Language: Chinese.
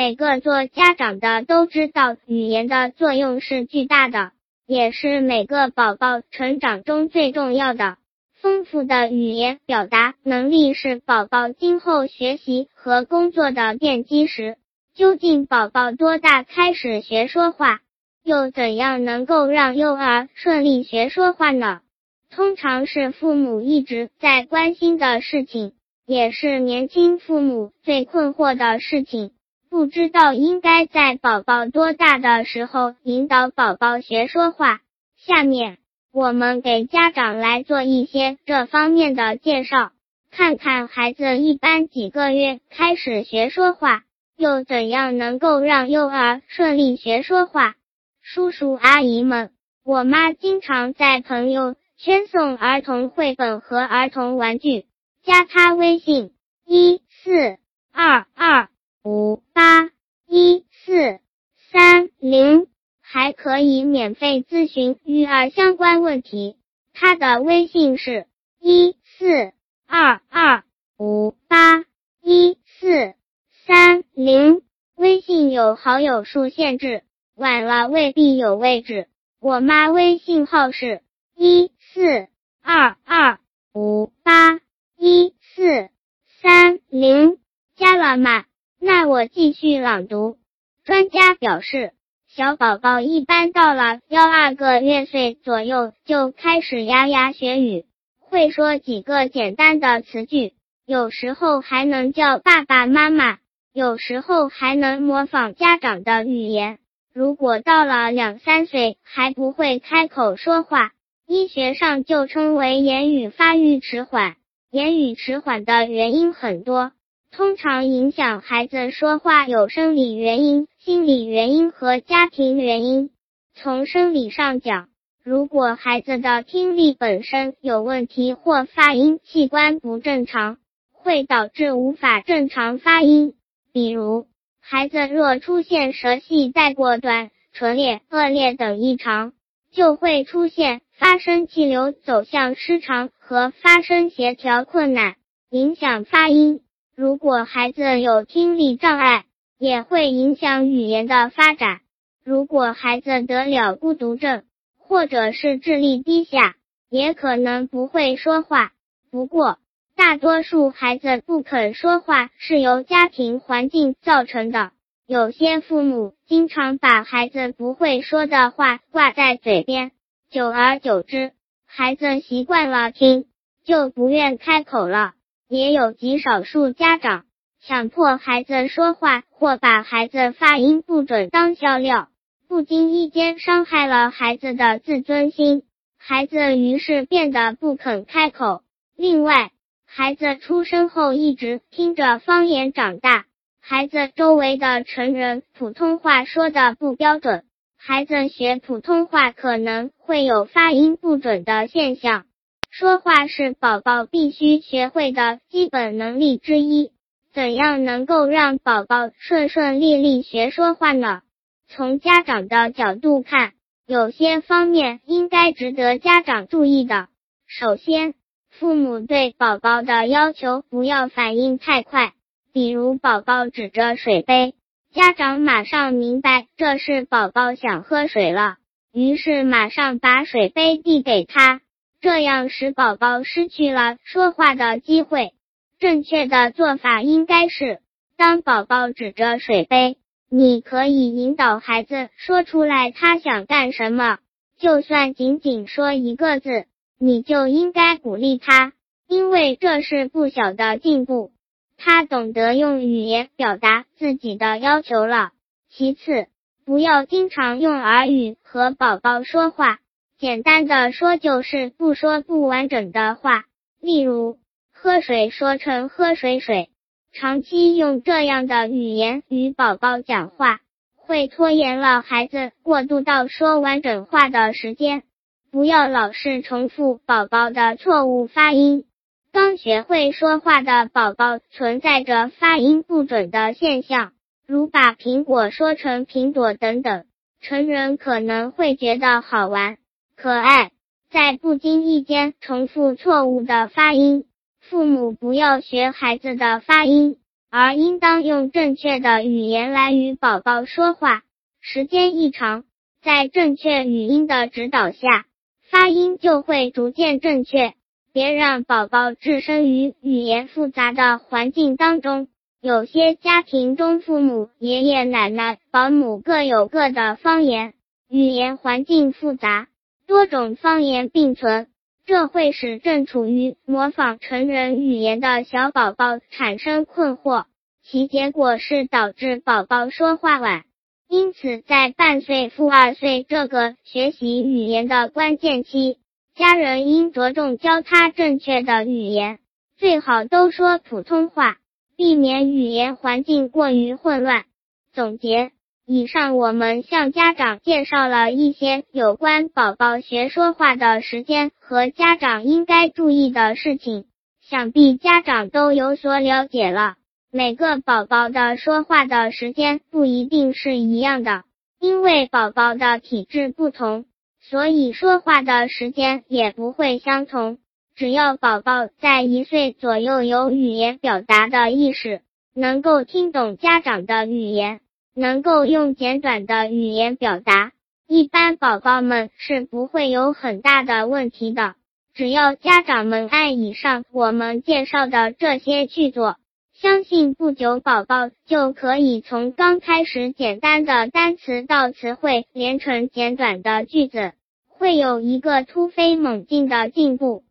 每个做家长的都知道，语言的作用是巨大的，也是每个宝宝成长中最重要的。丰富的语言表达能力是宝宝今后学习和工作的奠基石。究竟宝宝多大开始学说话？又怎样能够让幼儿顺利学说话呢？通常是父母一直在关心的事情，也是年轻父母最困惑的事情。不知道应该在宝宝多大的时候引导宝宝学说话。下面我们给家长来做一些这方面的介绍，看看孩子一般几个月开始学说话，又怎样能够让幼儿顺利学说话。叔叔阿姨们，我妈经常在朋友圈送儿童绘本和儿童玩具，加她微信：一四二二五八一四三零，还可以免费咨询育儿相关问题。她的微信是：一四二二五八一四三零，微信有好友数限制。晚了未必有位置。我妈微信号是一四二二五八一四三零，加了吗？那我继续朗读。专家表示，小宝宝一般到了幺二个月岁左右就开始牙牙学语，会说几个简单的词句，有时候还能叫爸爸妈妈，有时候还能模仿家长的语言。如果到了两三岁还不会开口说话，医学上就称为言语发育迟缓。言语迟缓的原因很多，通常影响孩子说话有生理原因、心理原因和家庭原因。从生理上讲，如果孩子的听力本身有问题或发音器官不正常，会导致无法正常发音，比如。孩子若出现舌系带过短、唇裂、腭裂等异常，就会出现发声气流走向失常和发声协调困难，影响发音。如果孩子有听力障碍，也会影响语言的发展。如果孩子得了孤独症，或者是智力低下，也可能不会说话。不过，大多数孩子不肯说话是由家庭环境造成的。有些父母经常把孩子不会说的话挂在嘴边，久而久之，孩子习惯了听，就不愿开口了。也有极少数家长强迫孩子说话，或把孩子发音不准当笑料，不经意间伤害了孩子的自尊心，孩子于是变得不肯开口。另外，孩子出生后一直听着方言长大，孩子周围的成人普通话说的不标准，孩子学普通话可能会有发音不准的现象。说话是宝宝必须学会的基本能力之一，怎样能够让宝宝顺顺利利学说话呢？从家长的角度看，有些方面应该值得家长注意的。首先，父母对宝宝的要求不要反应太快，比如宝宝指着水杯，家长马上明白这是宝宝想喝水了，于是马上把水杯递给他，这样使宝宝失去了说话的机会。正确的做法应该是，当宝宝指着水杯，你可以引导孩子说出来他想干什么，就算仅仅说一个字。你就应该鼓励他，因为这是不小的进步。他懂得用语言表达自己的要求了。其次，不要经常用耳语和宝宝说话，简单的说就是不说不完整的话。例如，喝水说成喝水水。长期用这样的语言与宝宝讲话，会拖延了孩子过渡到说完整话的时间。不要老是重复宝宝的错误发音。刚学会说话的宝宝存在着发音不准的现象，如把苹果说成苹果等等。成人可能会觉得好玩、可爱，在不经意间重复错误的发音。父母不要学孩子的发音，而应当用正确的语言来与宝宝说话。时间一长，在正确语音的指导下，发音就会逐渐正确。别让宝宝置身于语言复杂的环境当中。有些家庭中，父母、爷爷奶奶、保姆各有各的方言，语言环境复杂，多种方言并存。这会使正处于模仿成人语言的小宝宝产生困惑，其结果是导致宝宝说话晚。因此，在半岁负二岁这个学习语言的关键期，家人应着重教他正确的语言，最好都说普通话，避免语言环境过于混乱。总结。以上我们向家长介绍了一些有关宝宝学说话的时间和家长应该注意的事情，想必家长都有所了解了。每个宝宝的说话的时间不一定是一样的，因为宝宝的体质不同，所以说话的时间也不会相同。只要宝宝在一岁左右有语言表达的意识，能够听懂家长的语言。能够用简短的语言表达，一般宝宝们是不会有很大的问题的。只要家长们按以上我们介绍的这些去做，相信不久宝宝就可以从刚开始简单的单词到词汇连成简短的句子，会有一个突飞猛进的进步。